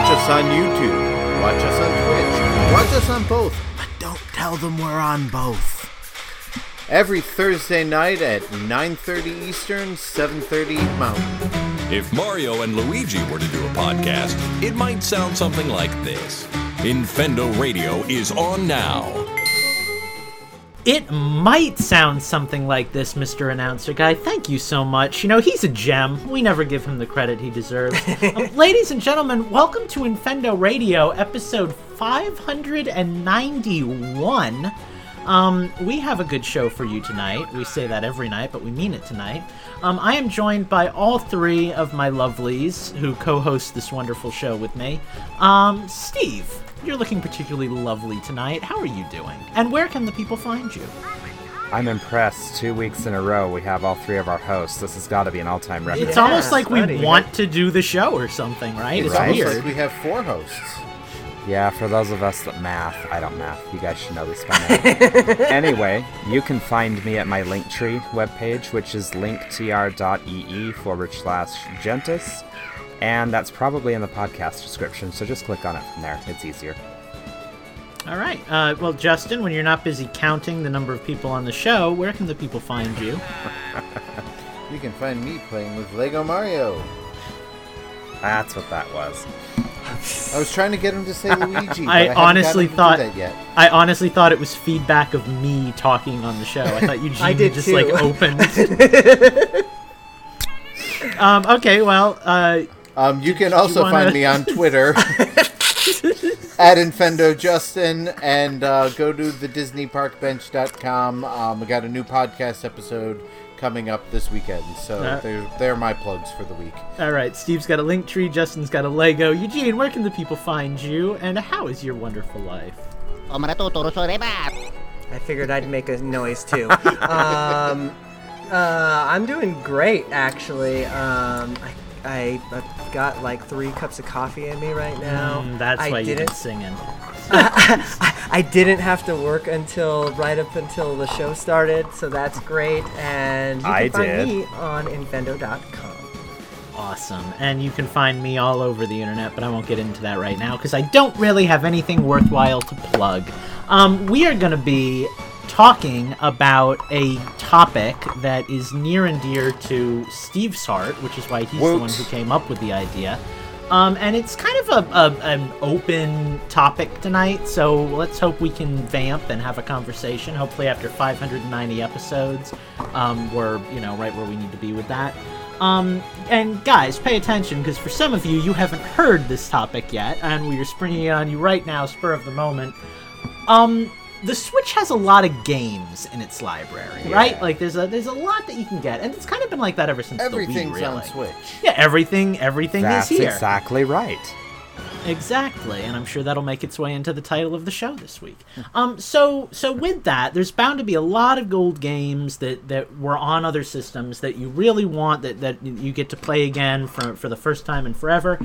Watch us on YouTube. Watch us on Twitch. Watch us on both. But don't tell them we're on both. Every Thursday night at 9:30 Eastern, 7:30 Mountain. If Mario and Luigi were to do a podcast, it might sound something like this. Infendo Radio is on now. It might sound something like this, Mr. Announcer Guy. Thank you so much. You know, he's a gem. We never give him the credit he deserves. um, ladies and gentlemen, welcome to Infendo Radio, episode 591. Um, we have a good show for you tonight. We say that every night, but we mean it tonight. Um, I am joined by all three of my lovelies who co host this wonderful show with me. Um, Steve, you're looking particularly lovely tonight. How are you doing? And where can the people find you? I'm impressed. Two weeks in a row, we have all three of our hosts. This has got to be an all-time record. It's Yeah, almost like we buddy. want to do the show or something, right? It's It's almost weird. like we have four hosts. Yeah, for those of us that math, I don't math. You guys should know this by now. anyway, you can find me at my Linktree webpage, which is linktr.ee forward slash gentis. And that's probably in the podcast description, so just click on it from there. It's easier. All right. Uh, well, Justin, when you're not busy counting the number of people on the show, where can the people find you? You can find me playing with Lego Mario. That's what that was. I was trying to get him to say Luigi. but I haven't honestly got him to thought- that yet. I honestly thought it was feedback of me talking on the show. I thought Eugene I did just too. like opened. um, okay, well, uh, Um, you can also wanna- find me on Twitter at Infendo Justin and uh, go to the DisneyParkBench.com. Um, we got a new podcast episode coming up this weekend, so Uh, they're, they're my plugs for the week. all right. Steve's got a link tree. Justin's got a Lego. Eugene, where can the people find you? And how is your wonderful life? I figured I'd make a noise too. um, uh, I'm doing great, actually. Um, I, I, I've got like three cups of coffee in me right now. Mm, that's I why you've been didn't. singing. I didn't have to work until right up until the show started, so that's great. And you can I find did. me on infendo.com. Awesome. And you can find me all over the internet, but I won't get into that right now because I don't really have anything worthwhile to plug. Um, we are going to be talking about a topic that is near and dear to Steve's heart, which is why he's the one who came up with the idea. Um, and it's kind of a, a an open topic tonight, so let's hope we can vamp and have a conversation. Hopefully, after 590 episodes, um, we're you know right where we need to be with that. Um, and guys, pay attention because for some of you, you haven't heard this topic yet, and we are springing it on you right now, spur of the moment. Um, the Switch has a lot of games in its library, right? Like there's a there's a lot that you can get, and it's kind of been like that ever since Everything's the Wii, really. on Switch. Yeah, everything everything That's is here. That's exactly right. Exactly, and I'm sure that'll make its way into the title of the show this week. Um, so so with that, there's bound to be a lot of gold games that that were on other systems that you really want that that you get to play again for for the first time in forever.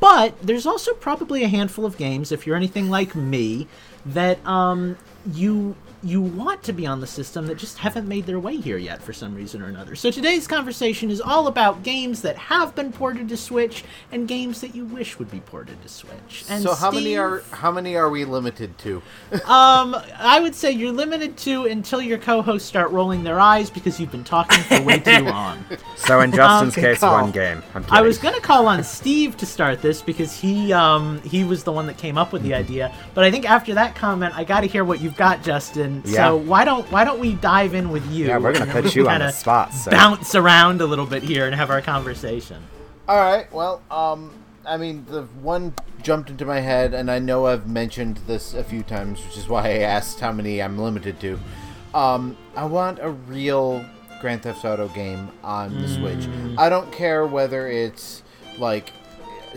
But there's also probably a handful of games, if you're anything like me, that um you you want to be on the system that just haven't made their way here yet for some reason or another. So today's conversation is all about games that have been ported to Switch and games that you wish would be ported to Switch. And so how many are how many are we limited to? Um, I would say you're limited to until your co-hosts start rolling their eyes because you've been talking for way too long. So in Justin's good case, call. one game. I'm was gonna call on Steve to start this because he um he was the one that came up with the idea. But I think after that comment, I got to hear what you've got, Justin. Yeah. So why don't why don't we dive in with you? Yeah, we're gonna put you on the spot, so- Bounce around a little bit here and have our conversation. All right. Well, um, I mean, the one jumped into my head, and I know I've mentioned this a few times, which is why I asked how many I'm limited to. Um, I want a real Grand Theft Auto game on the Switch. I don't care whether it's like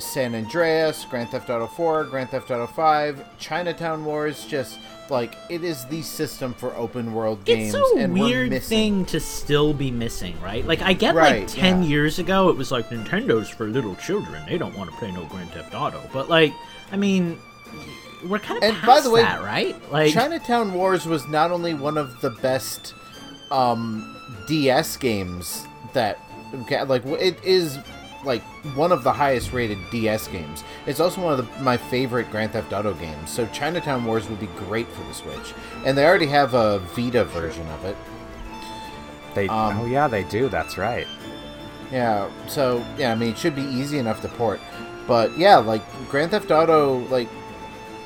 San Andreas, Grand Theft Auto 4, Grand Theft Auto 5, Chinatown Wars. Just like it is the system for open world games, It's a and weird thing to still be missing, right? Like I get Right, like 10 yeah. years ago it was like Nintendo's for little children. They don't want to play no Grand Theft Auto. But like I mean we're kind of And past by the way, that, right? Like Chinatown Wars was not only one of the best um, DS games that like it is like one of the highest rated DS games. It's also one of the, my favorite Grand Theft Auto games. So Chinatown Wars would be great for the Switch, and they already have a Vita version of it. They Um, oh yeah, they do. That's right. Yeah, so yeah, I mean, it should be easy enough to port. But yeah, like Grand Theft Auto, like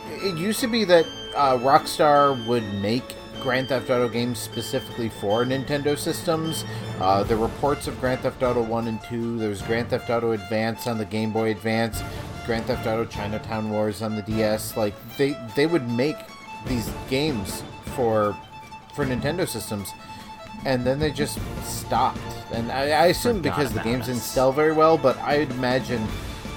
it used to be that uh, Rockstar would make Grand Theft Auto games specifically for Nintendo systems. Uh, there were ports of Grand Theft Auto 1 and 2. There was Grand Theft Auto Advance on the Game Boy Advance, Grand Theft Auto Chinatown Wars on the DS. Like they they would make these games for for Nintendo systems and then they just stopped. And I, I assume Forgot because the games didn't sell very well, but I'd imagine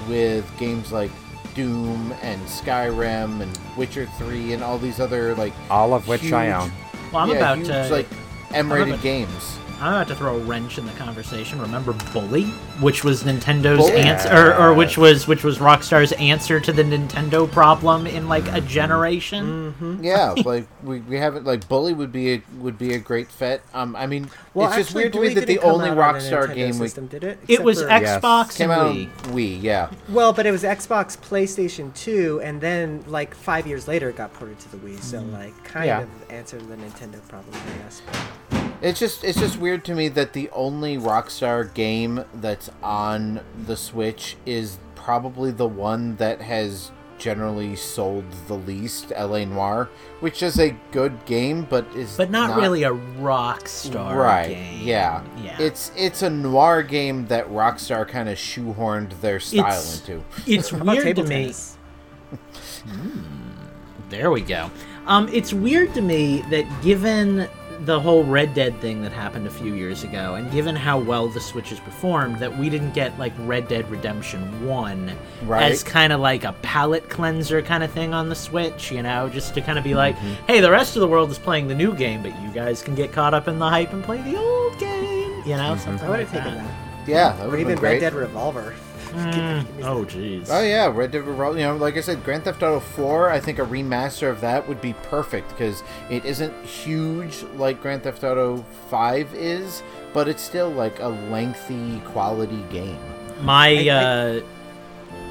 with games like Doom and Skyrim and Witcher 3 and all these other like All of which I own. Well, I'm yeah, about huge, to. like M-rated about- games. I'm about to throw a wrench in the conversation. Remember Bully, which was Nintendo's Bully? answer, or, or which was which was Rockstar's answer to the Nintendo problem in like a generation. Yeah, like we, we haven't like Bully would be a would be a great fit. Um, I mean, Well, it's just actually, weird to me that the only out on a Rockstar Nintendo game we system, did it? It was Except for- Yes. Xbox came and out Wii. Wii. Yeah, Well, but it was Xbox, PlayStation 2, and then like five years later it got ported to the Wii. So like kind Yeah. of answered the Nintendo problem, I guess. It's just it's just weird to me that the only Rockstar game that's on the Switch is probably the one that has generally sold the least, LA Noire, which is a good game, but is but not, really a Rockstar right. game. Yeah, yeah. It's it's a noir game that Rockstar kind of shoehorned their style It's- into. it's How about weird table to me. tennis? There we go. Um, it's weird to me that given the whole Red Dead thing that happened a few years ago, and given how well the Switch has performed, that we didn't get like Red Dead Redemption One Right. as kind of like a palate cleanser kind of thing on the Switch. You know, just to kind of be like, mm-hmm. hey, the rest of the world is playing the new game, but you guys can get caught up in the hype and play the old game. You know, mm-hmm. something I would like have taken that. that. Yeah, that Or would even been great. Red Dead Revolver. Mm, oh, jeez. Oh yeah, Red Dead Revolver. You know, like I said, Grand Theft Auto 4. I think a remaster of that would be perfect because it isn't huge like Grand Theft Auto 5 is, but it's still like a lengthy, quality game. My I- I- uh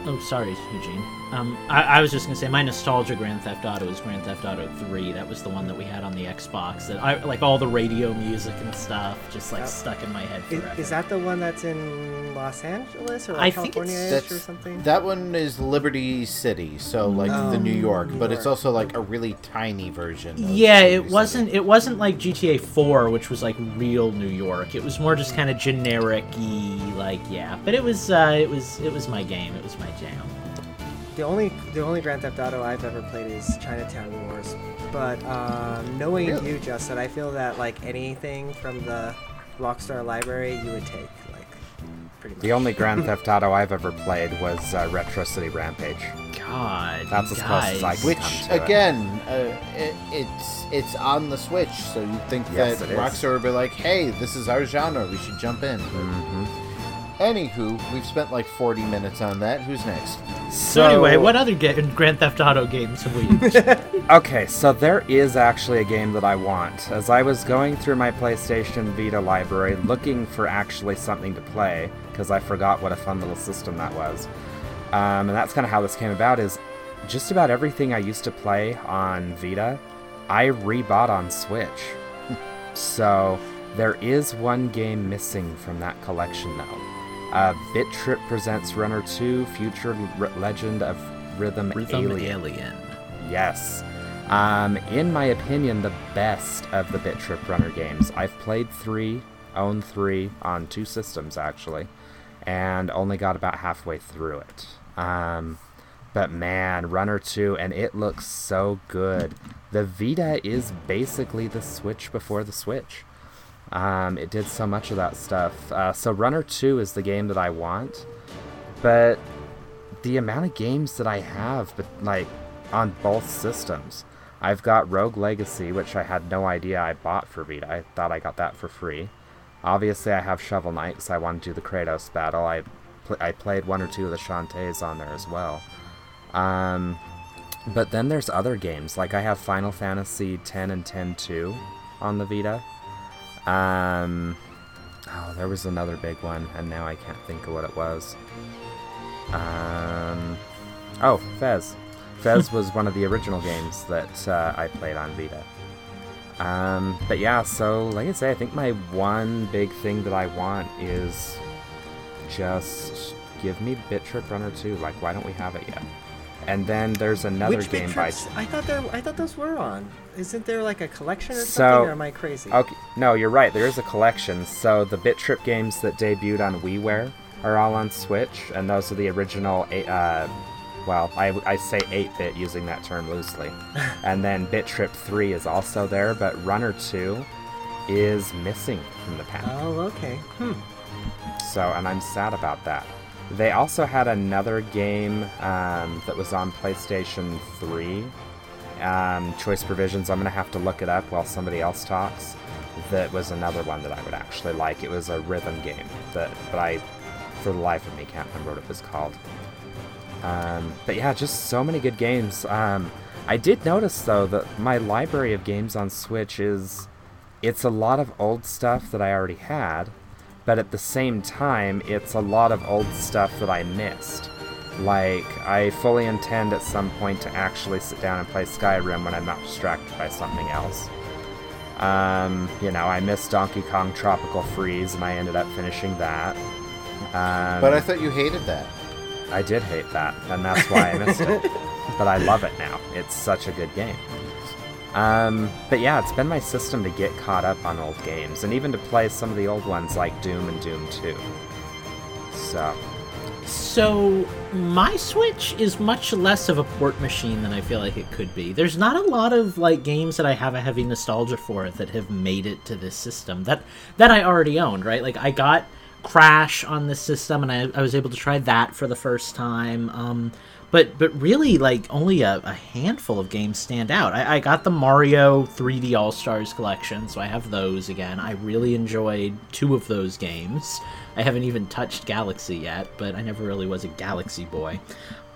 oh sorry, Eugene. Um I, I was just gonna say my nostalgia Grand Theft Auto is Grand Theft Auto 3. That was the one that we had on the Xbox. That I like all the radio music and stuff just like Yep. stuck in my head Is, forever. is that the one that's in Los Angeles or like I think California or something? that one is Liberty City, so like Oh, the New York, New but it's also like a really tiny version. of yeah, Liberty it wasn't it wasn't like GTA 4, which was like real New York. It was more just kind of generic y like yeah. But it was uh it was it was my game. It was my jam. The only the only Grand Theft Auto I've ever played is Chinatown Wars. But um, knowing Really? you, Justin, I feel that like anything from the Rockstar library, you would take like pretty much. The only Grand Theft Auto I've ever played was uh, Retro City Rampage. God. That's as close as I guys. can Which come to it. again, uh, it, it's it's on the Switch, so you think Yes, that it is. Rockstar would be like, "Hey, this is our genre. We should jump in." Mm-hmm. Anywho, we've spent like forty minutes on that. Who's next? So anyway, what other ga- Grand Theft Auto games have we? used? Okay, so there is actually a game that I want. As I was going through my PlayStation Vita library looking for actually something to play, because I forgot what a fun little system that was. Um, and that's kind of how this came about is just about everything I used to play on Vita, I rebought on Switch. so there is one game missing from that collection though. Uh, Bit Trip presents Runner 2 Future R- Legend of Rhythm, Rhythm Alien. Alien. Yes. Um, in my opinion, the best of the Bit Trip Runner games. I've played three, own three on two systems actually, and only got about halfway through it. Um, but man, Runner 2, and it looks so good. The Vita is basically the Switch before the Switch. Um, it did so much of that stuff. Uh, so Runner 2 is the game that I want, but the amount of games that I have, but like on both systems. I've got Rogue Legacy, which I had no idea I bought for Vita. I thought I got that for free. Obviously, I have Shovel Knight because I want to do the Kratos battle. I pl- I played one or two of the Shantaes on there as well. Um, but then there's other games like I have Final Fantasy 10 and 10 2 on the Vita. Um, Oh, there was another big one, and now I can't think of what it was. Um, oh, Fez. Fez was one of the original games that uh, I played on Vita. Um, but yeah, so like I say, I think my one big thing that I want is just give me Bit Trip Runner 2. Like, why don't we have it yet? And then there's another Which game by. I thought there. I thought those were on. Isn't there like a collection or So- something? Or am I crazy? Okay, no, you're right. There is a collection. So the Bit Trip games that debuted on WiiWare are all on Switch, and those are the original. eight- Uh, well, I, I say 8-bit using that term loosely. and then Bit Trip 3 is also there, but Runner 2 is missing from the pack. Oh, okay. Hmm. So, and I'm sad about that. They also had another game um, that was on PlayStation 3. Um, Choice Provisions, I'm going to have to look it up while somebody else talks. That was another one that I would actually like. It was a rhythm game, that, but I, for the life of me, can't remember what it was called. Um, but yeah, just so many good games. Um, I did notice though that my library of games on Switch is it's a lot of old stuff that I already had, but at the same time, it's a lot of old stuff that I missed. Like, I fully intend at some point to actually sit down and play Skyrim when I'm not distracted by something else. Um, you know, I missed Donkey Kong Tropical Freeze and I ended up finishing that. Um, But I thought you hated that. I did hate that, and that's why I missed it. But I love it now. It's such a good game. Um, but yeah, it's been my system to get caught up on old games, and even to play some of the old ones like Doom and Doom 2. So, So my Switch is much less of a port machine than I feel like it could be. There's not a lot of like games that I have a heavy nostalgia for that have made it to this system that that I already owned, right? Like I got Crash on this system and I, I was able to try that for the first time. Um, but but really like only a, a handful of games stand out. I, I got the Mario 3D All Stars collection, so I have those again. I really enjoyed two of those games. I haven't even touched Galaxy yet, but I never really was a Galaxy boy.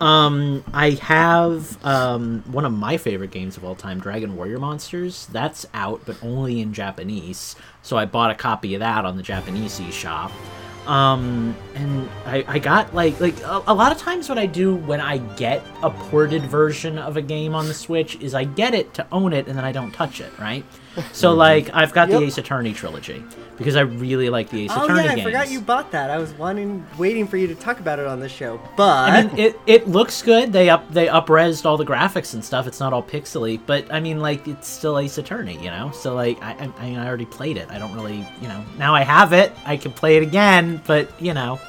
Um, I have um, one of my favorite games of all time, Dragon Warrior Monsters. That's out, but only in Japanese. So I bought a copy of that on the Japanese eShop. Um, and I, I got like like a, a lot of times what I do when I get a ported version of a game on the Switch is I get it to own it and then I don't touch it, right? So like I've got Yep. the Ace Attorney trilogy because I really like the Ace Oh Attorney yeah, I games. forgot you bought that. I was wanting, waiting for you to talk about it on the show. But I mean, it, it looks good. They up they upresed all the graphics and stuff. It's not all pixely, but I mean, like it's still Ace Attorney, you know. So like, I, I, I mean, I already played it. I don't really, you know. Now I have it. I can play it again, but you know,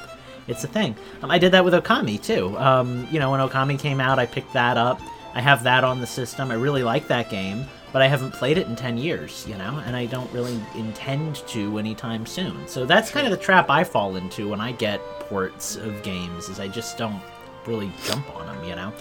it's a thing. Um, I did that with Okami too. Um, you know, when Okami came out, I picked that up. I have that on the system. I really like that game, but I haven't played it in 10 years, you know, and I don't really intend to anytime soon. So that's kind of the trap I fall into when I get ports of games is I just don't really jump on them, you know.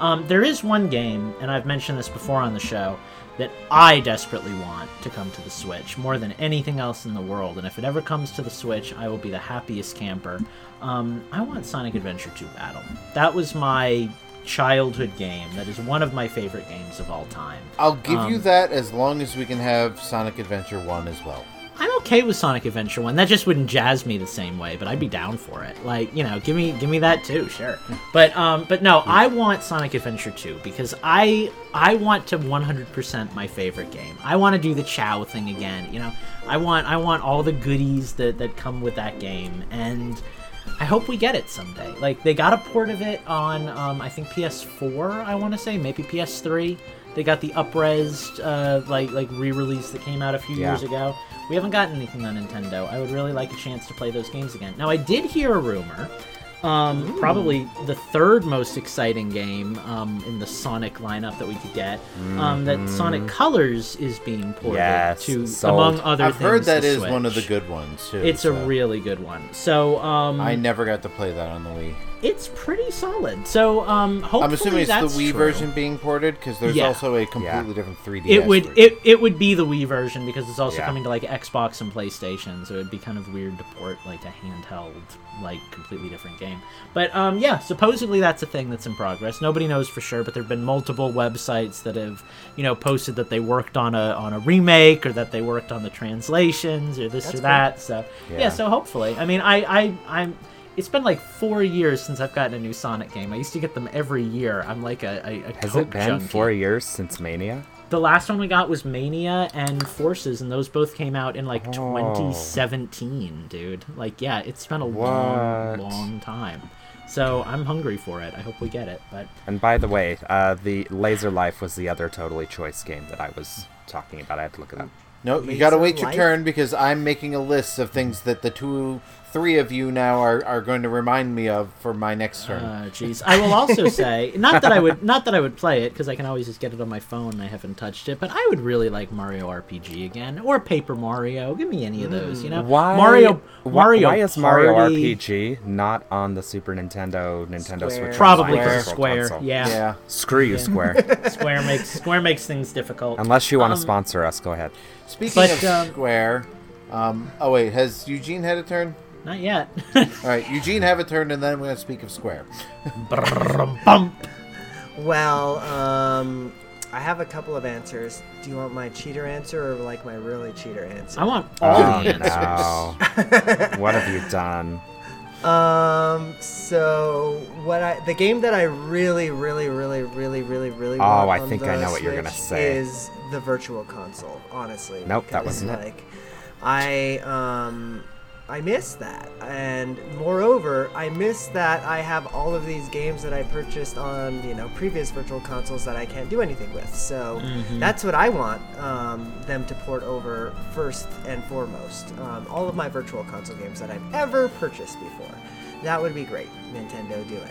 Um, there is one game, and I've mentioned this before on the show, that I desperately want to come to the Switch more than anything else in the world. And if it ever comes to the Switch, I will be the happiest camper. Um, I want Sonic Adventure 2 Battle. That was my childhood game. That is one of my favorite games of all time. I'll give you Um, that as long as we can have Sonic Adventure 1 as well. I'm okay with Sonic Adventure One. That just wouldn't jazz me the same way, but I'd be down for it. Like, you know, give me give me that too, sure. But um, but no, I want Sonic Adventure Two because I I want to 100% my favorite game. I want to do the Chao thing again. You know, I want I want all the goodies that that come with that game, and I hope we get it someday. Like they got a port of it on um, I think PS4. I want to say maybe PS3. They got the upresed uh, like like re-release that came out a few Yeah. years ago. We haven't gotten anything on Nintendo. I would really like a chance to play those games again. Now I did hear a rumor. Um, probably the third most exciting game um, in the Sonic lineup that we could get. Um, that Sonic Colors is being ported Yes, to, sold. among other things. I've things. heard that is to is one of the good ones too. It's a really good one. So um, I never got to play that on the Wii. It's pretty solid. So um, hopefully I'm assuming it's the Wii true. version being ported because there's Yeah. also a completely different 3DS. It would version. it, it would be the Wii version because it's also Yeah. coming to like Xbox and PlayStation, so it'd be kind of weird to port like a handheld, like completely different game. But um, yeah, supposedly that's a thing that's in progress. Nobody knows for sure, but there've been multiple websites that have you know posted that they worked on a on a remake or that they worked on the translations or this That's or that. So yeah. Yeah. so hopefully, I mean, I I I'm. It's been like four years since I've gotten a new Sonic game. I used to get them every year. I'm like a, a, a Has it been junkie. four years since Mania? The last one we got was Mania and Forces, and those both came out in like Oh. 2017, dude. Like, yeah, it's been a long, What? long time. So I'm hungry for it. I hope we get it. But And by the way, uh, the Laser Life was the other Totally Choice game that I was talking about. I had to look it up. No, you Laser gotta wait your life? turn because I'm making a list of things that the two, three of you now are, are going to remind me of for my next turn. uh, jeez, I will also say not that I would not that I would play it because I can always just get it on my phone. and I haven't touched it, but I would really like Mario RPG again or Paper Mario. Give me any of those, you know. Why Mario wh- Mario Why is Mario Party- RPG not on the Super Nintendo, Nintendo Square. Switch? Probably Online because Square. Square. Yeah. yeah. Screw you, Square. Square makes Square makes things difficult. Unless you want to Um, sponsor us, go ahead. Speaking But, of um, Square, um, oh wait, has Eugene had a turn? Not yet. All right, Eugene have a turn, and then I'm going to speak of Square. Bump. Well, um, I have a couple of answers. Do you want my cheater answer or like my really cheater answer? I want all Oh the answers. no! what have you done? Um. So what I the game that I really, really, really, really, really, really Oh, want I think I the know what you're gonna say. is the Virtual Console. Honestly. Nope, that wasn't it. like, I um. I miss that, and moreover, I miss that I have all of these games that I purchased on you know previous virtual consoles that I can't do anything with. So Mm-hmm. that's what I want um, them to port over first and foremost. Um, all of my virtual console games that I've ever purchased before. That would be great. Nintendo do it.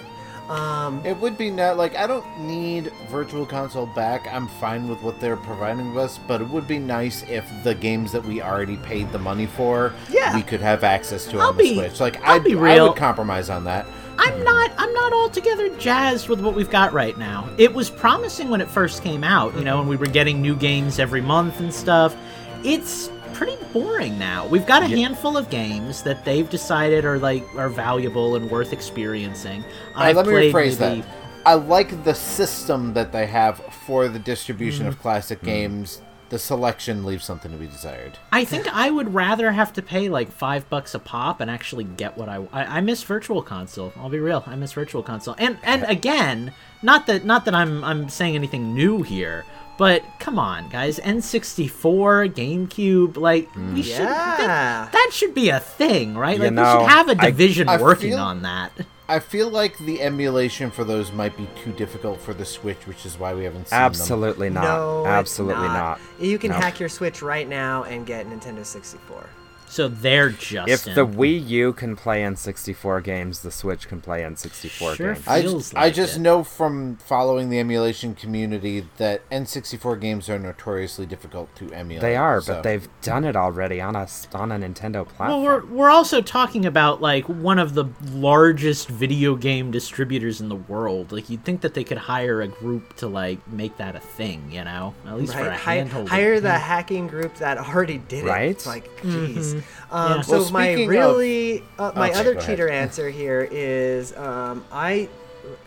Um, It would be not like I don't need Virtual Console back. I'm fine with what they're providing us, but it would be nice if the games that we already paid the money for, Yeah. we could have access to I'll on the Switch. Like I'll I'd, be I would compromise on that. I'm not I'm not altogether jazzed with what we've got right now. It was promising when it first came out, you know, and we were getting new games every month and stuff. It's pretty boring now. We've got a handful of games that they've decided are like are valuable and worth experiencing. I've let me rephrase maybe- that. I like the system that they have for the distribution Mm. of classic games. The selection leaves something to be desired. I think I would rather have to pay like five bucks a pop and actually get what I, I I miss Virtual Console. I'll be real, I miss Virtual Console. And and again, not that not that I'm I'm saying anything new here, but come on, guys, N64, GameCube, like mm. we should that, Yeah. that should be a thing, right? You Like we should have a division I working feel- on that. I feel like the emulation for those might be too difficult for the Switch, which is why we haven't seen them. Absolutely not. no, it's Absolutely not. You can No. hack your Switch right now and get Nintendo 64. So they're just If the Wii U can play N64 games, the Switch can play N64 Sure. games. I, feels I like just it. know from following the emulation community that N64 games are notoriously difficult to emulate. They are, so- but they've done it already on a s- on a Nintendo platform. Well, we're we're also talking about like one of the largest video game distributors in the world. Like you'd think that they could hire a group to like make that a thing, you know? At least for a Right? Hi- handhold. hire the hacking group that already did it. Right? Like, mm-hmm. jeez. Um, Yeah. So Well, my speaking of- really, uh, my Okay, other go ahead. cheater answer here is um, I,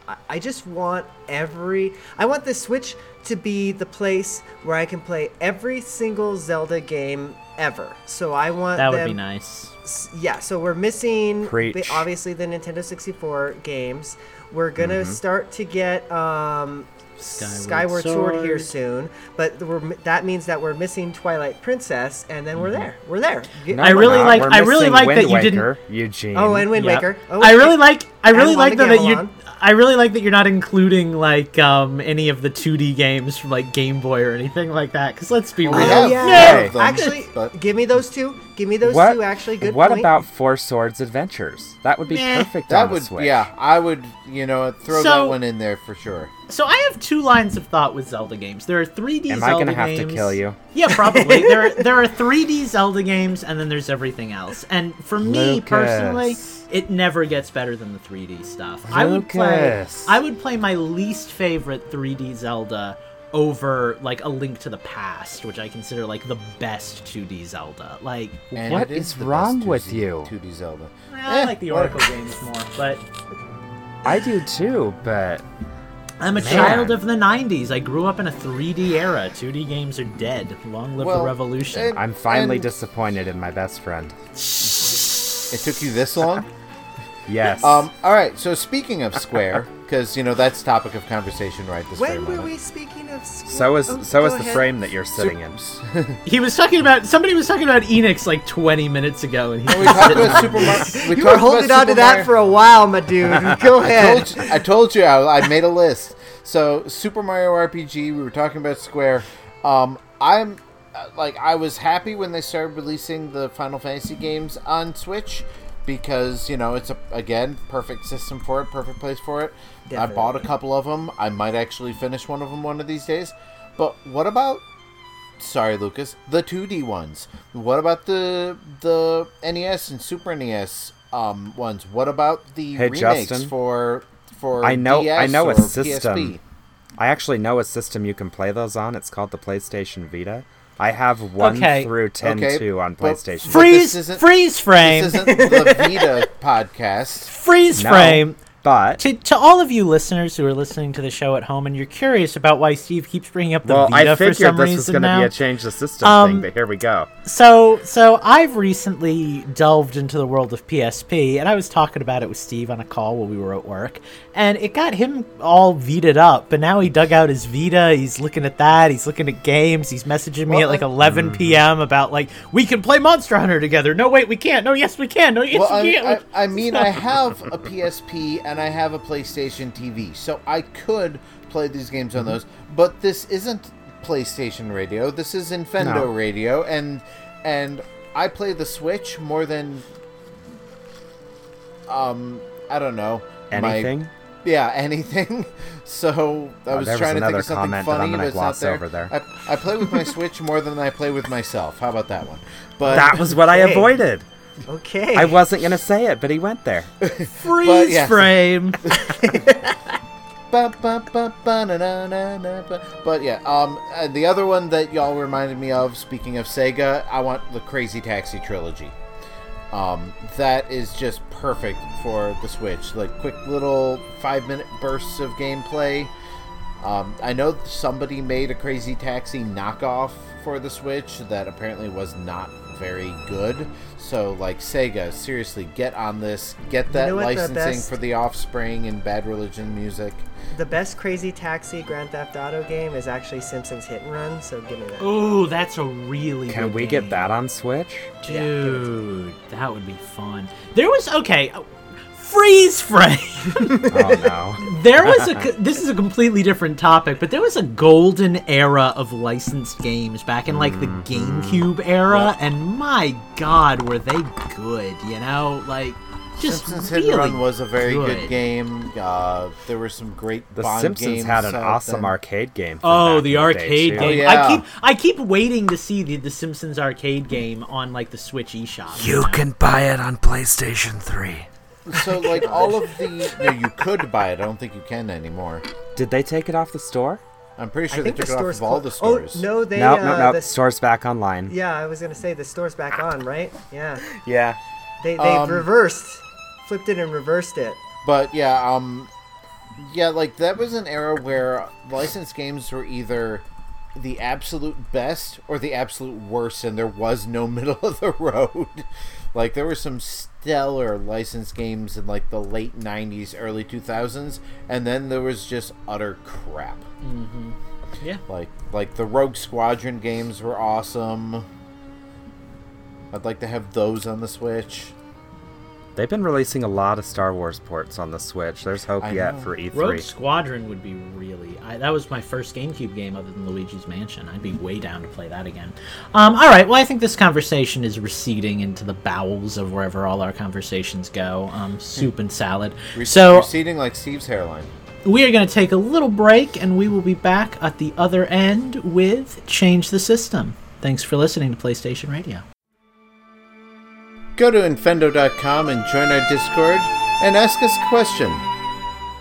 I- I just want every, I want the Switch to be the place where I can play every single Zelda game ever. So I want That would them, be nice. s- Yeah, so we're missing the, Preach. obviously the Nintendo 64 games. We're gonna Mm-hmm. start to get um, Skyward Skyward, Sword. here soon, but we're, that means that we're missing Twilight Princess, and then Mm-hmm. we're there. We're there. No, I we're really like- I really like that you didn't- Eugene. Oh, and Wind Yep. Waker. Oh, I really like I really like Wanda that you Gamelon. I really like that you're not including like um any of the 2D games from like Game Boy or anything like that cuz let's be real. we Oh have yeah. them, Actually, but- give me those two. Give Give me those what? two actually good. What point. about Four Swords Adventures? That would be Meh. perfect That on would, Switch. yeah, I would, you know, throw So- that one in there for sure. So I have two lines of thought with Zelda games. There are 3D Zelda games. Am I gonna have to kill you? Yeah, probably. there are, there are 3D Zelda games and then there's everything else. And for me Lucas. personally, it never gets better than the 3D stuff. I would play I would play my least favorite 3D Zelda over like a Link to the Past, which I consider like the best 2D Zelda. Like And What it is the wrong with 2D you? 2D Zelda. I Eh, like the whatever. Oracle games more, but I do too, but I'm a Man. child of the 90s. I grew up in a 3D era. 2D games are dead. Long live the revolution. and- I'm finally and disappointed in my best friend. It took you this long? Yes. Um, all right. So speaking of Square, because you know that's topic of conversation right this very moment. When were we speaking of? Squ- so is Oh, so go is the ahead. frame that you're sitting in. He was talking about somebody was talking about Enix like 20 minutes ago, and he we talked about Super Mario. We You were holding on to that for a while, my dude. Go I ahead. told you, I told you I, I made a list. So Super Mario RPG. We were talking about Square. Um, I'm uh, like I was happy when they started releasing the Final Fantasy games on Switch because you know it's a again perfect system for it, perfect place for it. I bought a couple of them. I might actually finish one of them one of these days. But what about sorry lucas the 2d ones what about the the nes and super nes um ones what about the Hey, remakes Justin. for for I know- I know a system. PSP? I actually know a system you can play those on. It's called the PlayStation Vita. I have one Okay. through ten Okay, two on but- PlayStation. But freeze, this freeze frame, this isn't the vita podcast freeze No, frame. But To, to all of you listeners who are listening to the show at home, and you're curious about why Steve keeps bringing up the well, Vita I for figured some this was going to be a change the system Um, thing, but here we go. So, so I've recently delved into the world of PSP, and I was talking about it with Steve on a call while we were at work, and it got him all Vita'd up. But now he dug out his Vita. He's looking at that. He's looking at games. He's messaging me Well, at like I- 11 hmm. p.m. about like we can play Monster Hunter together. No, wait, we can't. No, yes, we can. No, yes, well we I, can't. I, I mean i have a psp and i have a playstation tv so i could play these games on mm-hmm. those but this isn't playstation radio this is infendo No. radio and and i play the switch more than um i don't know my- Anything? Yeah, anything. So I Oh, was there was trying to think of something comment I'm funny, but it's not there. over there. I, I play with my Switch more than I play with myself. How about that one? But that was what I avoided. Okay. I wasn't going to say it, but he went there. freeze yeah. frame. But yeah, um, uh, the other one that y'all reminded me of, speaking of Sega, I want the Crazy Taxi trilogy. Um, that is just perfect for the Switch. Like quick little five minute bursts of gameplay. Um, I know somebody made a Crazy Taxi knockoff for the Switch that apparently was not very good. So, like Sega, seriously, get on this. Get that know what the licensing best- for the Offspring and Bad Religion music. the best Crazy Taxi Grand Theft Auto game is actually Simpsons Hit and Run. So give me that. Oh, that's a really Can good we game. get that on Switch? Yeah, give it to Dude, that would be fun. There was okay. Freeze frame. Oh no. there was a. This is a completely different topic, but there was a golden era of licensed games back in like the Mm-hmm. GameCube era, and my God, were they good? You know, like just Simpsons really Hit and Run was a very good, good. game. Uh, there were some great The Bond Simpsons games had an out awesome then. arcade game. Oh, the in day, arcade game! Oh, yeah. I keep I keep waiting to see the, the Simpsons arcade game on like the Switch eShop. You know? can buy it on PlayStation 3. So, like all of the, no, you could buy it. I don't think you can anymore. Did they take it off the store? I'm pretty I sure they think the took it off store's of all the stores. Oh no, they no, uh, no, no. the- Store's back online. yeah, I was gonna say the store's back on, right? Yeah, Yeah. they they Um, reversed, flipped it and reversed it. But yeah, um, yeah, like that was an era where licensed games were either the absolute best or the absolute worst, and there was no middle of the road. like there were some stellar licensed games in like the late '90s, early 2000s, and then there was just utter crap. Mm-hmm. Yeah. Like like the Rogue Squadron games were awesome. I'd like to have those on the Switch. They've been releasing a lot of Star Wars ports on the Switch. There's hope I yet know. for E E3. Rogue Squadron would be really. I, that was my first GameCube game other than Luigi's Mansion. I'd be way down to play that again. Um, all right. Well, I think this conversation is receding into the bowels of wherever all our conversations go. Um, soup and salad. Re- So receding like Steve's hairline. we are going to take a little break, and we will be back at the other end with Change the System. Thanks for listening to PlayStation Radio. Go to infendo.com and join our Discord and ask us a question.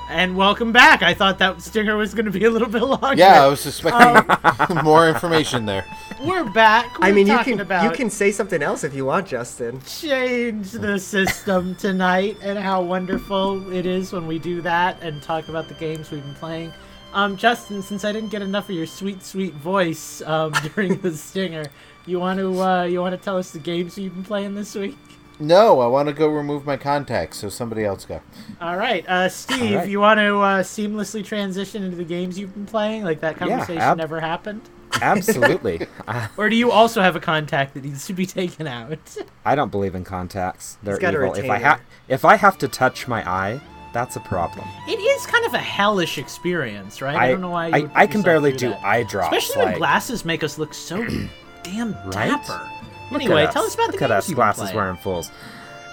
And welcome back. I thought that stinger was going to be a little bit longer. Yeah, I was expecting more information there. We're back. I We're mean, you can about you can say something else if you want, Justin. change the system tonight and how wonderful it is when we do that and talk about the games we've been playing. Um, Justin, since I didn't get enough of your sweet, sweet voice um, during the stinger, you want to uh, you want to tell us the games you've been playing this week? No, I want to go remove my contacts, so somebody else go. All right, uh, Steve, All right. you want to uh, seamlessly transition into the games you've been playing, like that conversation ab- never happened, Absolutely. Or do you also have a contact that needs to be taken out? I don't believe in contacts. They're got a evil. If I retainer. ha- if I have to touch my eye, that's a problem. It is kind of a hellish experience, right? I, I don't know why. You I, I can barely do that. eye drops. Especially when like, glasses make us look so damn Right? dapper. Look Anyway, at tell us about the Look games at us, glasses wearing fools.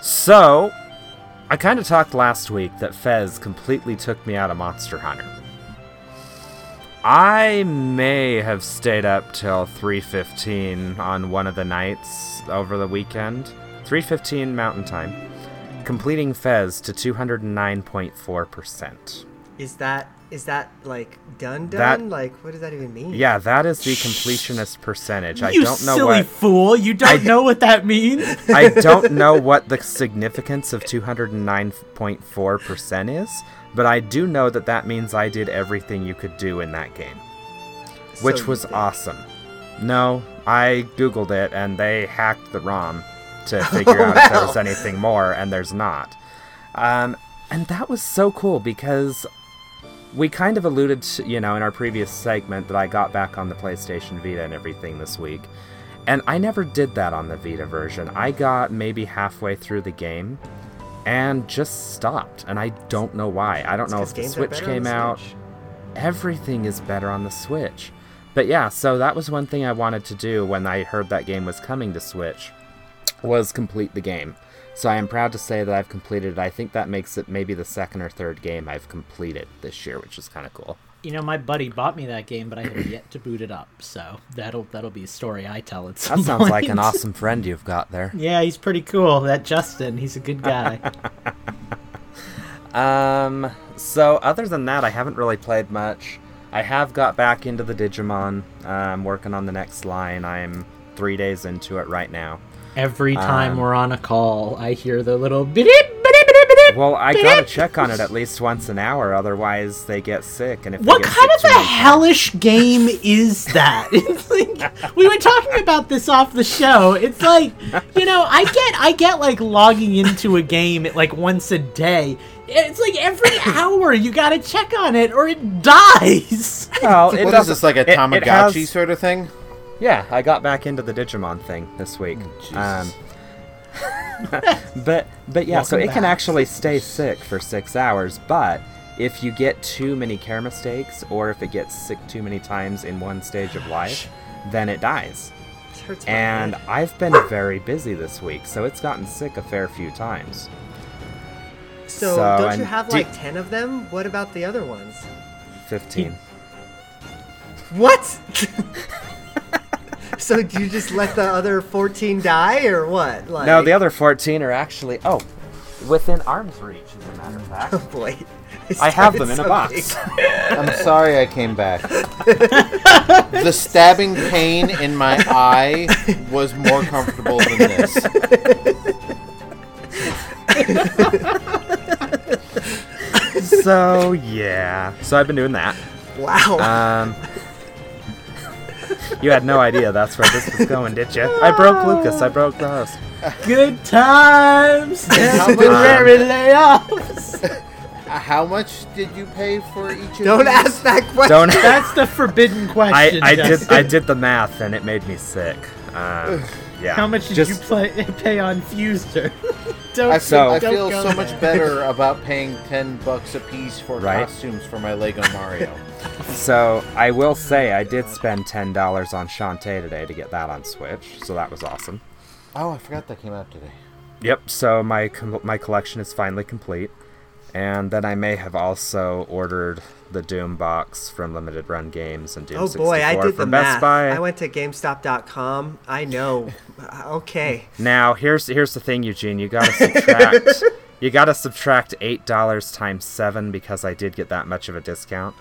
So, I kind of talked last week that Fez completely took me out of Monster Hunter. I may have stayed up till 3:15 on one of the nights over the weekend. 3:15 Mountain Time, completing Fez to 209.4%. Is that is that like done That- done? like what does that even mean? Yeah, that is the completionist percentage. I you don't know silly what fool! You don't I, know what that means. I don't know what the significance of 209.4% is, but I do know that that means I did everything you could do in that game, which So you was awesome. No, I googled it and they hacked the ROM to figure Oh, out if there was anything more, and there's not. Um, and that was so cool because we kind of alluded to, you know, in our previous segment that I got back on the PlayStation Vita and everything this week. And I never did that on the Vita version. I got maybe halfway through the game and just stopped. And I don't know why. I don't It's know if the Switch came the out. Switch. Everything is better on the Switch. But yeah, so that was one thing I wanted to do when I heard that game was coming to Switch was complete the game. So I am proud to say that I've completed it. I think that makes it maybe the second or third game I've completed this year, which is kind of cool. you know, my buddy bought me that game, but I have yet to boot it up. So that'll that'll be a story I tell at some That sounds like an awesome friend you've got there. Yeah, he's pretty cool. That Justin, he's a good guy. Um, so other than that, I haven't really played much. I have got back into the Digimon. Uh, I'm working on the next line. I'm three days into it right now. Every time Um, we're on a call, I hear the little. Well, I gotta check on it at least once an hour, otherwise they get sick. And if What kind sick of a many times- hellish game is that? It's like we were talking about this off the show. It's like, you know, I get I get like logging into a game at like once a day. It's like every hour you gotta check on it or it dies. Well, it What is doesn't- this, like a it- it Tamagotchi has- sort of thing? Yeah, I got back into the Digimon thing this week. Jesus. Um, but but yeah, so it Welcome can actually stay sick for six hours. But if you get too many care mistakes, or if it gets sick too many times in one stage of life, then it dies. And head. I've been very busy this week, so it's gotten sick a fair few times. so, so, don't you have like ten of them? What about the other ones? Fifteen. What? so do you just let the other fourteen die, or what? Like, No, the other fourteen are actually oh, within arm's reach, as a matter of fact. Oh boy. I have them started in a box. I'm sorry I came back. the stabbing pain in my eye was more comfortable than this. so yeah, so I've been doing that. Wow. Um, you had no idea that's where this was going, did you? I broke Lucas. I broke the host. Good times, how temporary layoffs. How much did you pay for each of don't these? ask that question. Don't. That's the forbidden question. I did I did the math and it made me sick. Um, yeah. How much did Just- you play, pay on Fuser? Don't, I feel, I don't feel go so much better about paying ten bucks a piece for Right. costumes for my Lego Mario. So I will say I did spend ten dollars on Shantae today to get that on Switch, so that was awesome. oh, I forgot that came out today. Yep. So my com- my collection is finally complete, and then I may have also ordered the Doom box from Limited Run Games and Doom Oh boy, I 64 did the from math. Best Buy. I went to GameStop.com. I know. Okay. Now here's here's the thing, Eugene. You gotta subtract. you gotta subtract eight dollars times seven because I did get that much of a discount.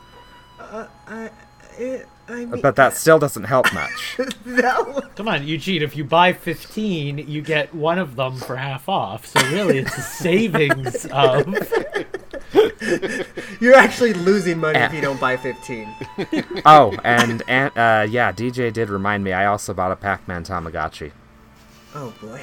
I, it, I mean, But that still doesn't help much. no. Come on, Eugene. If you buy 15, you get one of them for half off. So really, it's a savings of. You're actually losing money if Eh. you don't buy 15. oh, and and uh, yeah, DJ did remind me. I also bought a Pac-Man Tamagotchi. Oh boy.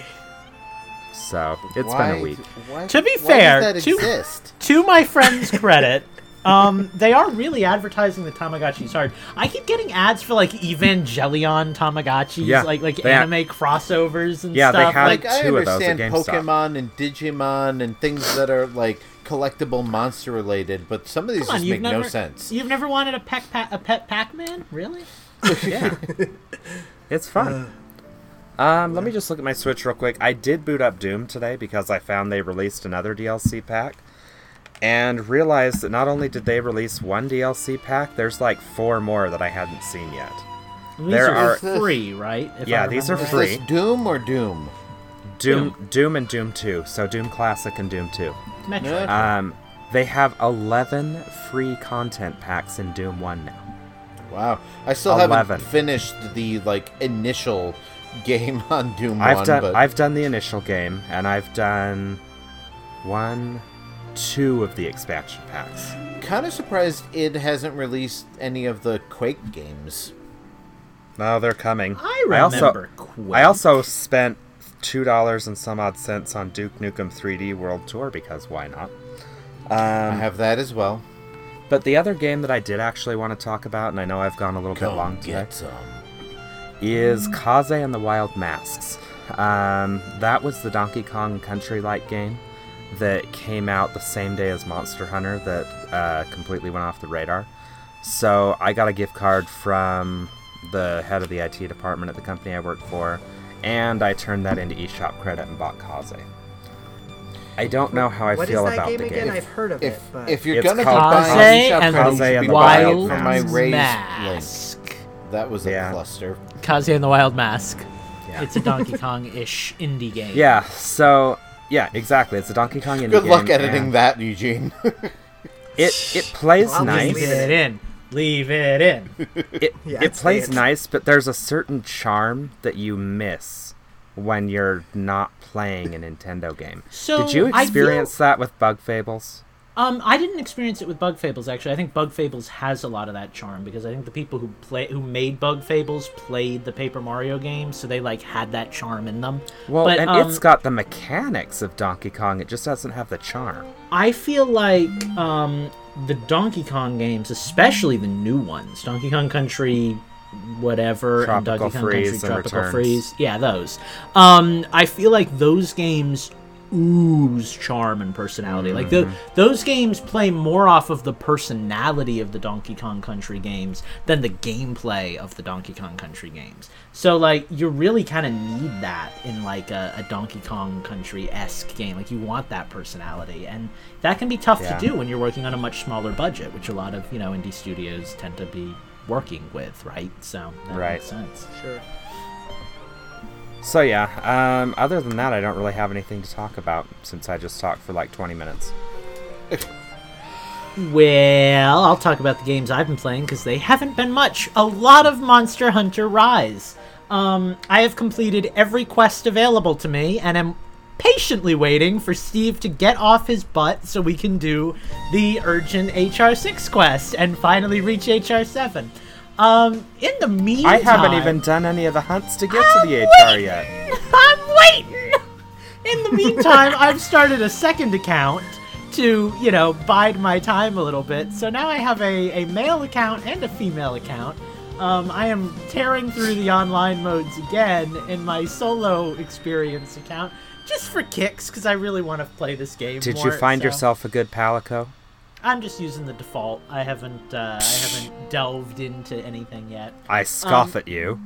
So it's why, been a week. Why, To be why fair, does that to- exist? to my friend's credit, um, they are really advertising the Tamagotchis hard. I keep getting ads for like Evangelion Tamagotchis, Yeah, like like they ha- anime crossovers and Yeah, they stuff. had- like, Like I two of those understand Pokemon and Digimon and things that are like collectible monster related, but some of these come on, just you've make never no sense. you've never wanted a pet pa- a pet Pac-Man, really? Yeah, it's fun. Um, let me just look at my Switch real quick. I did boot up Doom today because I found they released another DLC pack, and realized that not only did they release one DLC pack, there's like four more that I hadn't seen yet. These There are, are- free, right? If Yeah, these are remember Is right. free. this Doom or Doom? Doom, Doom, and Doom Two. So Doom Classic and Doom Two. Metroid. Um, they have 11 free content packs in Doom 1 now. Wow, I still 11. haven't finished the like initial game on Doom I've One, done but I've done the initial game and I've done one two of the expansion packs. kind of surprised it hasn't released any of the Quake games. No, they're coming. I also remember Quake. I also spent two dollars and some odd cents on Duke Nukem 3D World Tour because why not? I Um, have that as well. but the other game that I did actually want to talk about, and I know I've gone a little bit long today, some. is Kaze and the Wild Masks. Um, that was the Donkey Kong Country-like game that came out the same day as Monster Hunter that uh, completely went off the radar. So I got a gift card from the head of the IT department at the company I work for, and I turned that into eShop credit and bought Kaze. I don't know how I What is feel that about game the again? game. I've heard of If it, but if you're It's gonna be called buying Kaze eShop and the be Wild buying it from my raised link. Mask. That was a Yeah. cluster. Kaze and the Wild Mask. Yeah. It's a Donkey Kong-ish indie game. Yeah, so yeah, exactly. It's a Donkey Kong indie Good luck game, editing and that, Eugene. It it plays I'll nice. Leave it in. Leave it in. it, Yeah, it plays it's- nice, but there's a certain charm that you miss when you're not playing a Nintendo game. So, Did you I feel- experience that with Bug Fables? Um, I didn't experience it with Bug Fables actually. I think Bug Fables has a lot of that charm because I think the people who play who made Bug Fables played the Paper Mario games, so they like had that charm in them. Well, but, and um, it's got the mechanics of Donkey Kong. It just doesn't have the charm. I feel like um, the Donkey Kong games, especially the new ones, Donkey Kong Country, whatever, and Tropical Donkey Kong Freeze Country Tropical Returns. Freeze, yeah, those. Um, I feel like those games ooze charm and personality. Like the, Mm-hmm. those games play more off of the personality of the Donkey Kong Country games than the gameplay of the Donkey Kong Country games. So like you really kind of need that in like a, a Donkey Kong Country esque game. Like you want that personality, and that can be tough Yeah. to do when you're working on a much smaller budget, which a lot of you know indie studios tend to be working with, right? So that Right. makes sense. sure. So yeah, um, other than that, I don't really have anything to talk about since I just talked for like 20 minutes. Well, I'll talk about the games I've been playing because they haven't been much. A lot of Monster Hunter Rise. Um, I have completed every quest available to me and am patiently waiting for Steve to get off his butt so we can do the urgent HR6 quest and finally reach HR7. Um, in the meantime, I haven't even done any of the hunts to get to the I'm HR yet. I'm waiting. In the meantime, I've started a second account to, you know, bide my time a little bit. So now I have a, a male account and a female account. Um, I am tearing through the online modes again in my solo experience account just for kicks, because I really want to play this game. Did more, you find so- yourself a good palico? I'm just using the default. I haven't uh, I haven't delved into anything yet. I scoff Um, at you.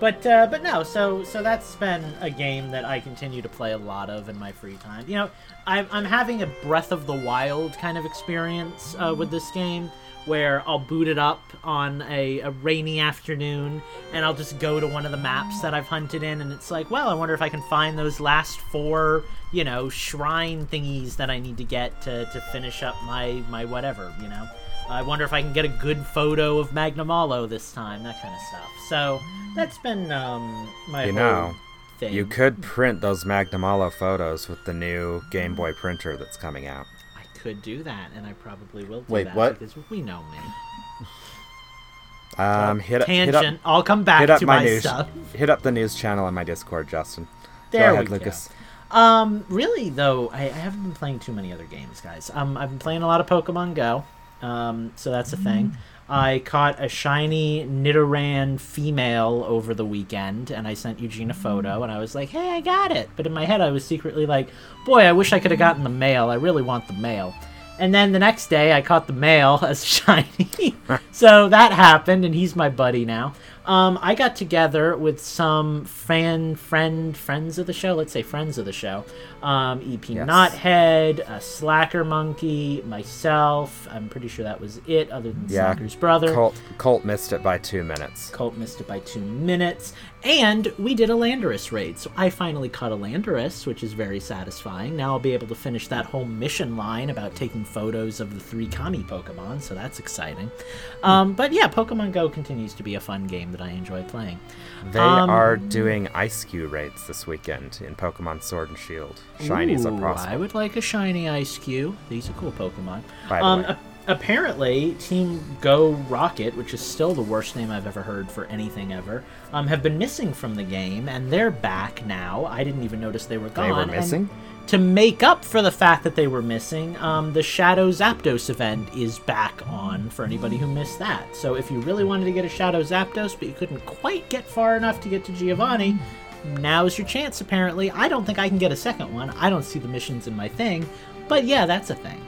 But uh, but no, so so that's been a game that I continue to play a lot of in my free time. You know, I'm I'm having a Breath of the Wild kind of experience uh, with this game, where I'll boot it up on a, a rainy afternoon, and I'll just go to one of the maps that I've hunted in, and it's like, well, I wonder if I can find those last four, you know, shrine thingies that I need to get to, to finish up my my whatever, you know. I wonder if I can get a good photo of Magnamalo this time, that kind of stuff. So that's been um, my You know, thing. You could print those Magnamalo photos with the new Game Boy printer that's coming out. Could do that, and I probably will do Wait, that what? because we know me. Um, hit, hit Tangent. up, I'll come back hit up to my, my, news. stuff. Hit up the news channel on my Discord, Justin. There go ahead, we Lucas. go. Um, really though, I, I haven't been playing too many other games, guys. Um, I've been playing a lot of Pokemon Go. Um, so that's a thing. I caught a shiny Nidoran female over the weekend, and I sent Eugene a photo, mm. and I was like, "Hey, I got it!" But in my head, I was secretly like, "Boy, I wish I could have gotten the male. I really want the male." And then the next day, I caught the male as shiny. so that happened, and he's my buddy now. Um, I got together with some fan, friend, friends of the show. Let's say friends of the show. Um, EP Yes. Knothead, a Slacker Monkey, myself. I'm pretty sure that was it, other than Yeah, Slacker's brother. Colt, Colt missed it by two minutes. Colt missed it by two minutes. And we did a Landorus raid. So I finally caught a Landorus, which is very satisfying. Now I'll be able to finish that whole mission line about taking photos of the three Kami Pokemon, so that's exciting. Um, but yeah, Pokemon Go continues to be a fun game that I enjoy playing. They Um, are doing Eiscue raids this weekend in Pokemon Sword and Shield. Shinies Ooh, are possible. I would like a shiny Eiscue. These are cool Pokemon. By the um, way. Apparently, Team Go Rocket, which is still the worst name I've ever heard for anything ever, um, have been missing from the game, and they're back now. I didn't even notice they were gone. They were and missing? to make up for the fact that they were missing, um, the Shadow Zapdos event is back on for anybody who missed that. So if you really wanted to get a Shadow Zapdos, but you couldn't quite get far enough to get to Giovanni, now's your chance, apparently. I don't think I can get a second one. I don't see the missions in my thing. But yeah, that's a thing.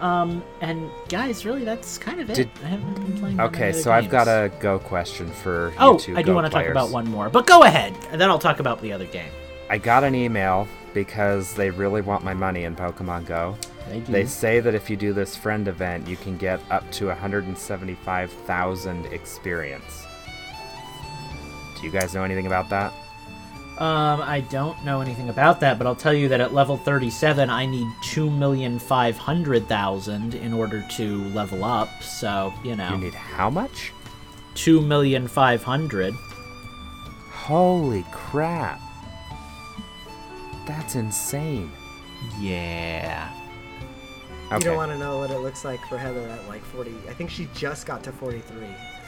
Um, and guys, really, that's kind of it. Did- I haven't been playing. Okay, so I've got a Go question for you Oh, two I do want to talk about one more, but go ahead, and then I'll talk about the other game. I got an email because they really want my money in Pokemon Go. They do. They say that if you do this friend event, you can get up to 175,000 experience. Do you guys know anything about that? Um, I don't know anything about that, but I'll tell you that at level 37, I need 2,500,000 in order to level up. So, you know, You need how much? 2,500,000. Holy crap. That's insane. Yeah. Okay. You don't want to know what it looks like for Heather at like 40. I think she just got to 43,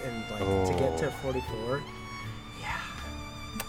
and like to get to Oh. 44.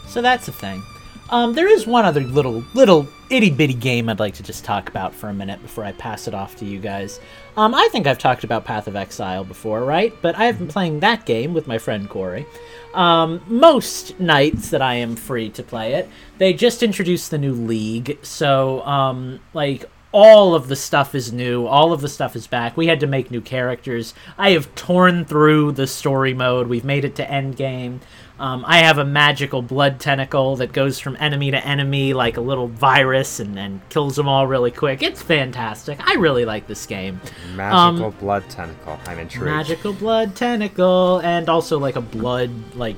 So that's a thing. Um, there is one other little, little itty bitty game I'd like to just talk about for a minute before I pass it off to you guys. Um, I think I've talked about Path of Exile before, right? But I've been playing that game with my friend Corey. Um, most nights that I am free to play it, they just introduced the new league, so um, like all of the stuff is new, all of the stuff is back. We had to make new characters. I have torn through the story mode. We've made it to endgame. Um, I have a magical blood tentacle that goes from enemy to enemy like a little virus and, and kills them all really quick. It's fantastic. I really like this game. Magical blood tentacle. I'm intrigued. Magical blood tentacle, and also like a blood like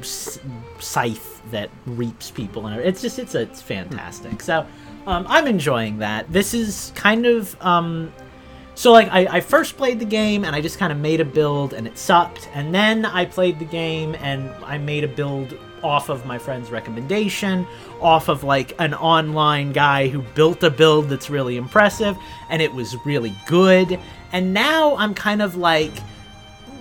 s- scythe that reaps people, and it's just it's it's fantastic. So um, I'm enjoying that. This is kind of um, so like I, I first played the game and I just kind of made a build and it sucked, and then I played the game and I made a build off of my friend's recommendation, off of like an online guy who built a build that's really impressive, and it was really good. And now I'm kind of like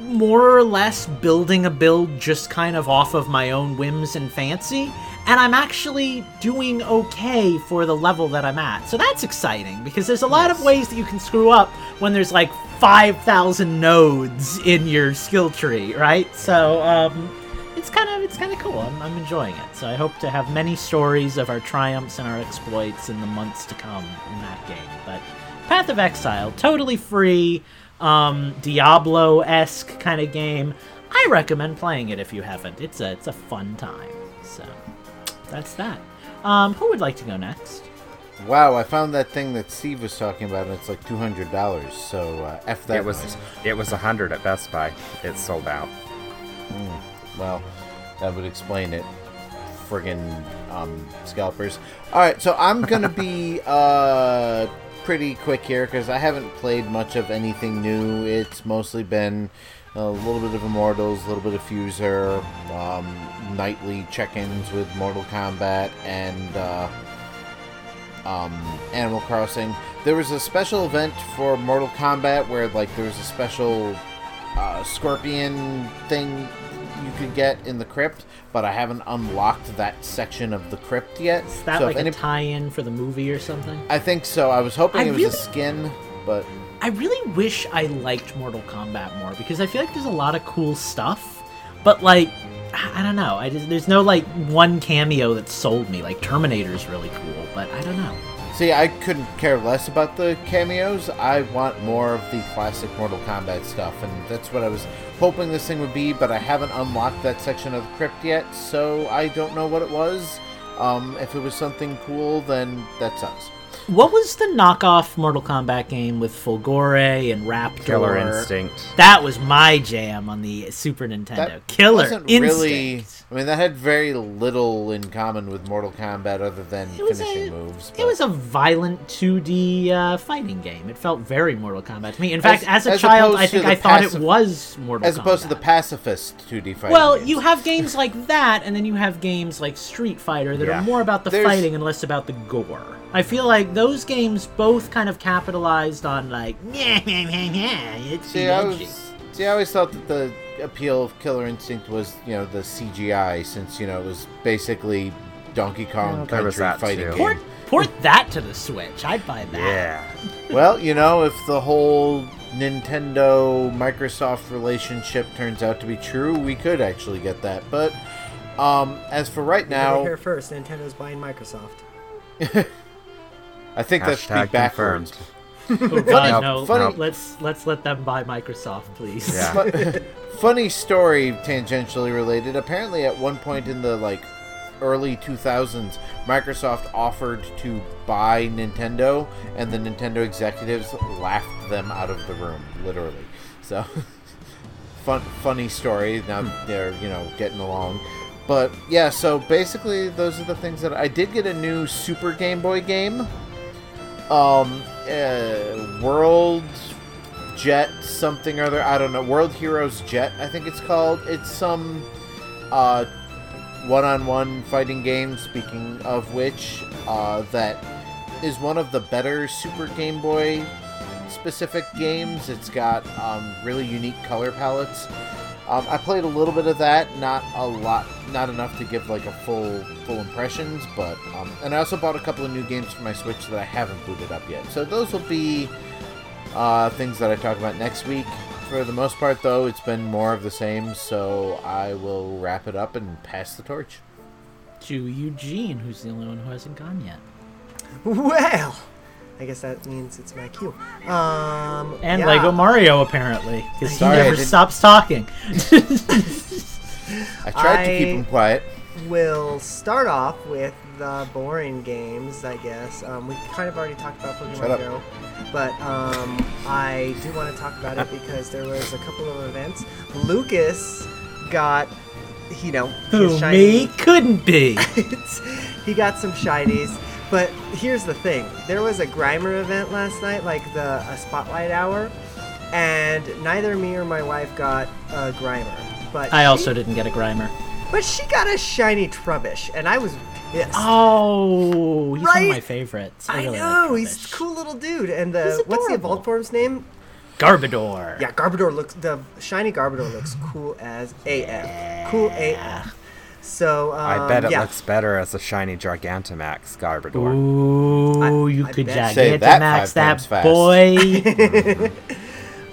more or less building a build just kind of off of my own whims and fancy. And I'm actually doing okay for the level that I'm at. So that's exciting because there's a lot of ways that you can screw up when there's like 5,000 nodes in your skill tree, right? So, um, it's kind of it's kind of cool. I'm, I'm enjoying it. So I hope to have many stories of our triumphs and our exploits in the months to come in that game. But Path of Exile, totally free, um, Diablo esque kind of game. I recommend playing it if you haven't. It's a it's a fun time. So that's that. Um, who would like to go next? Wow, I found that thing that Steve was talking about, and it's like two hundred dollars. So uh, f that. It was noise. it was a hundred at Best Buy. It sold out. Well, that would explain it. Friggin' um, scalpers. All right, so I'm gonna be uh pretty quick here because I haven't played much of anything new. It's mostly been a little bit of Immortals, a little bit of Fuser, um, nightly check-ins with Mortal Kombat, and uh, um, Animal Crossing. There was a special event for Mortal Kombat where like there was a special uh, scorpion thing you could get in the crypt, but I haven't unlocked that section of the crypt yet. Is that so like any- a tie-in for the movie or something? I think so. I was hoping I it was really- a skin, but I really wish I liked Mortal Kombat more because I feel like there's a lot of cool stuff, but like I don't know. I just there's no like one cameo that sold me. Like Terminator's really cool, but I don't know. see, I couldn't care less about the cameos. I want more of the classic Mortal Kombat stuff, and that's what I was hoping this thing would be. But I haven't unlocked that section of the crypt yet, so I don't know what it was. Um, if it was something cool, then that sucks. What was the knockoff Mortal Kombat game with Fulgore and Raptor? Killer Instinct. That was my jam on the Super Nintendo. That Killer wasn't Instinct. really. I mean, that had very little in common with Mortal Kombat other than finishing a, moves. It was a violent 2D uh, fighting game. It felt very Mortal Kombat to me. In fact, As- as, a as child, I think I thought it was Mortal Kombat. as opposed to the pacifist 2D fighting. Well, games. you have games like that, and then you have games like Street Fighter that Yeah. are more about the There's- fighting and less about the gore. I feel like those games both kind of capitalized on like, yeah, yeah, yeah, yeah, it's See, I was, see, I always thought that the appeal of Killer Instinct was, you know, the CGI, since you know it was basically Donkey Kong there was Country that fighting too. game. Port, port that to the Switch. I'd buy that. Yeah. well, you know, if the whole Nintendo Microsoft relationship turns out to be true, we could actually get that. But um, as for right You heard now, here first. Nintendo's buying Microsoft. I think that should be Hashtag backwards. confirmed. Oh, God, no. Funny- Let's let's let them buy Microsoft, please. Yeah. Funny story tangentially related apparently at one point in the like early 2000s microsoft offered to buy nintendo and the nintendo executives laughed them out of the room literally so fun funny story now hmm. they're you know getting along but yeah so basically those are the things that i did get a new super game boy game um uh, world jet something or other i don't know world heroes jet i think it's called. It's some uh one-on-one fighting game speaking of which uh that is one of the better super game boy specific games. It's got um really unique color palettes um, I played a little bit of that, not a lot, not enough to give like a full full impressions, but um, and I also bought a couple of new games for my Switch that I haven't booted up yet. So those will be uh, things that I talk about next week. For the most part, though, it's been more of the same, so I will wrap it up and pass the torch. To Eugene, who's the only one who hasn't gone yet. Well, I guess that means it's my cue. Um, And yeah. Lego Mario, apparently, because he Sorry, never stops talking. I tried to keep him quiet. We'll start off with the boring games, I guess. Um, we kind of already talked about Shut Pokemon. Go, but um, I do want to talk about it because there was a couple of events. Lucas got, you know, his Who, shiny. me? Couldn't be. he got some shinies. But here's the thing: there was a Grimer event last night, like the a spotlight hour, and neither me or my wife got a Grimer. But I she- also didn't get a Grimer. but she got a shiny Trubbish, and I was yes. Oh, he's one of my favorites. I, I really know like he's a cool little dude, and the what's the evolved form's name? Garbodor. Yeah, Garbodor looks the shiny Garbodor looks cool as AF. Cool AF. So um, I bet it yeah. looks better as a shiny Gigantamax Garbodor. Ooh, I- you I could bet. Say that Gigantamax that times fast. boy.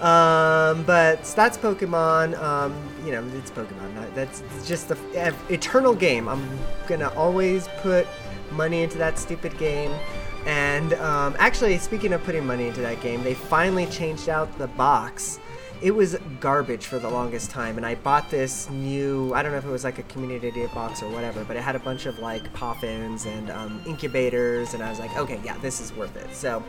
Um, but that's Pokemon. Um, you know, it's Pokemon. That's just the ev- eternal game. I'm gonna always put money into that stupid game. And um, actually, speaking of putting money into that game, they finally changed out the box. It was garbage for the longest time, and I bought this new. I don't know if it was like a community box or whatever, but it had a bunch of like poffins and um, incubators, and I was like, okay, yeah, this is worth it. So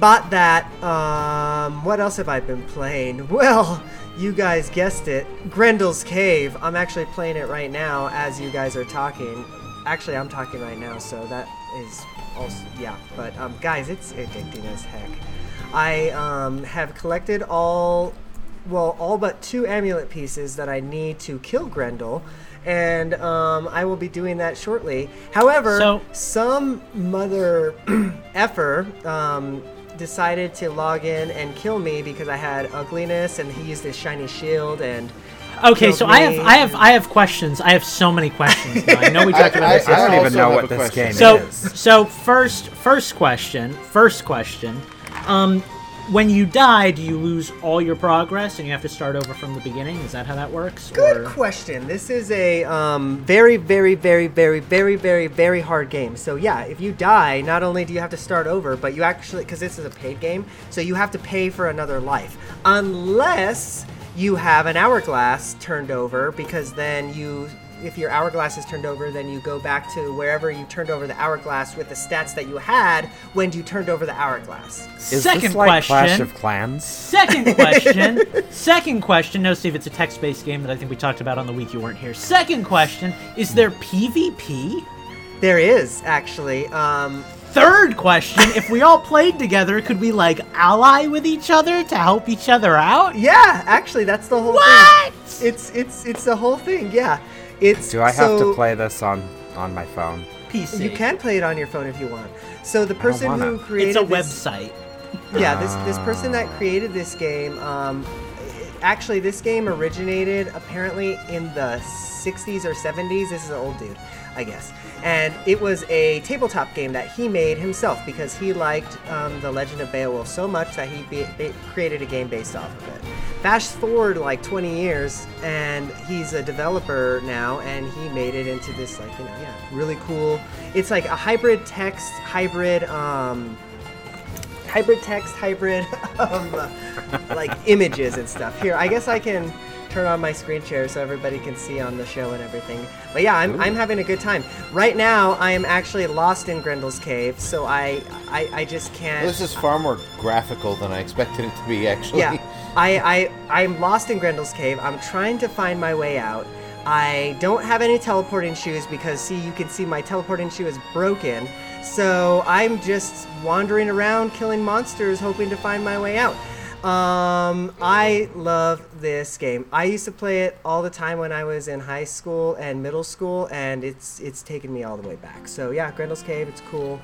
bought that. Um, what else have I been playing? Well, you guys guessed it. Grendel's Cave. I'm actually playing it right now as you guys are talking. Actually, I'm talking right now, so that is also yeah. But um, guys, it's addicting as heck. I um, have collected all, well, all but two amulet pieces that I need to kill Grendel. And um, I will be doing that shortly. However, So- some mother effer um, decided to log in and kill me because I had ugliness, and he used his shiny shield. And Okay, killed so I have. I have I have questions. I have so many questions. Now. I know we I, talked about I, this. I I don't even know what this question. game So is. so first first question first question, um, when you die, do you lose all your progress and you have to start over from the beginning? Is that how that works? Good Or- question. This is a um, very, very, very, very, very, very, very hard game. So yeah, if you die, not only do you have to start over, but you actually, because this is a paid game, so you have to pay for another life, unless you have an hourglass turned over, because then you. If your hourglass is turned over, then you go back to wherever you turned over the hourglass with the stats that you had when you turned over the hourglass. Is Second this like question. Clash of Clans? Second question. second question. No, Steve, it's a text-based game that I think we talked about on the week you weren't here. Second question: Is there PvP? There is actually. Um, Third question: If we all played together, could we like ally with each other to help each other out? Yeah, actually, that's the whole What? thing. It's it's it's the whole thing. Yeah, it's. Do I have so to play this on on my phone? PC. You can play it on your phone if you want. So the person who created It's a this, website. yeah, this this person that created this game, um, actually, this game originated apparently in the 60s or 70s. This is an old dude, I guess. And it was a tabletop game that he made himself because he liked um, The Legend of Beowulf so much that he be- ba- created a game based off of it. Fast forward like 20 years, and he's a developer now, and he made it into this, like, you know, yeah, really cool. It's like a hybrid text, hybrid, um, hybrid text, hybrid, um, like images and stuff. Here, I guess I can turn on my screen share so everybody can see on the show and everything. But yeah, I'm, I'm having a good time. Right now, I am actually lost in Grendel's cave, so I I, I just can't. This is far more graphical than I expected it to be, actually. Yeah, I, I I'm lost in Grendel's cave. I'm trying to find my way out. I don't have any teleporting shoes because see, you can see my teleporting shoe is broken. So I'm just wandering around killing monsters, hoping to find my way out. Um, I love this game. I used to play it all the time when I was in high school and middle school, and it's it's taken me all the way back. So yeah, Grendel's Cave, it's cool.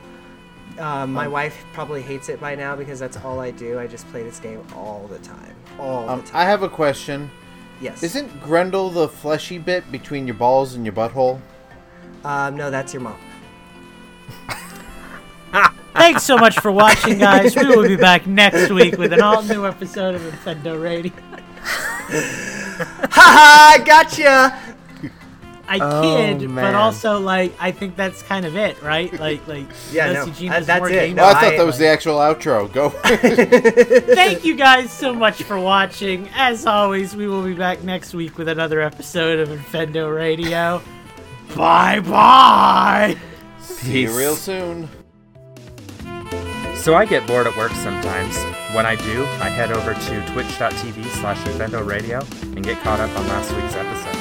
Um, my wife probably hates it by now because that's all I do. I just play this game all the time. All Um, the time. I have a question. Yes. Isn't Grendel the fleshy bit between your balls and your butthole? Um, no, that's your mom. Thanks so much for watching, guys. We will be back next week with an all new episode of Nintendo Radio. Haha, gotcha! I Oh, kid, but also like I think that's kind of it, right? Like like Yeah, no, Eugene uh, has that's more it. game No, Oh, I knowledge. thought that was the actual outro. Go. Thank you guys so much for watching. As always, we will be back next week with another episode of Nintendo Radio. Bye bye. See you real soon. So I get bored at work sometimes. When I do, I head over to twitch.tv slash Radio and get caught up on last week's episode.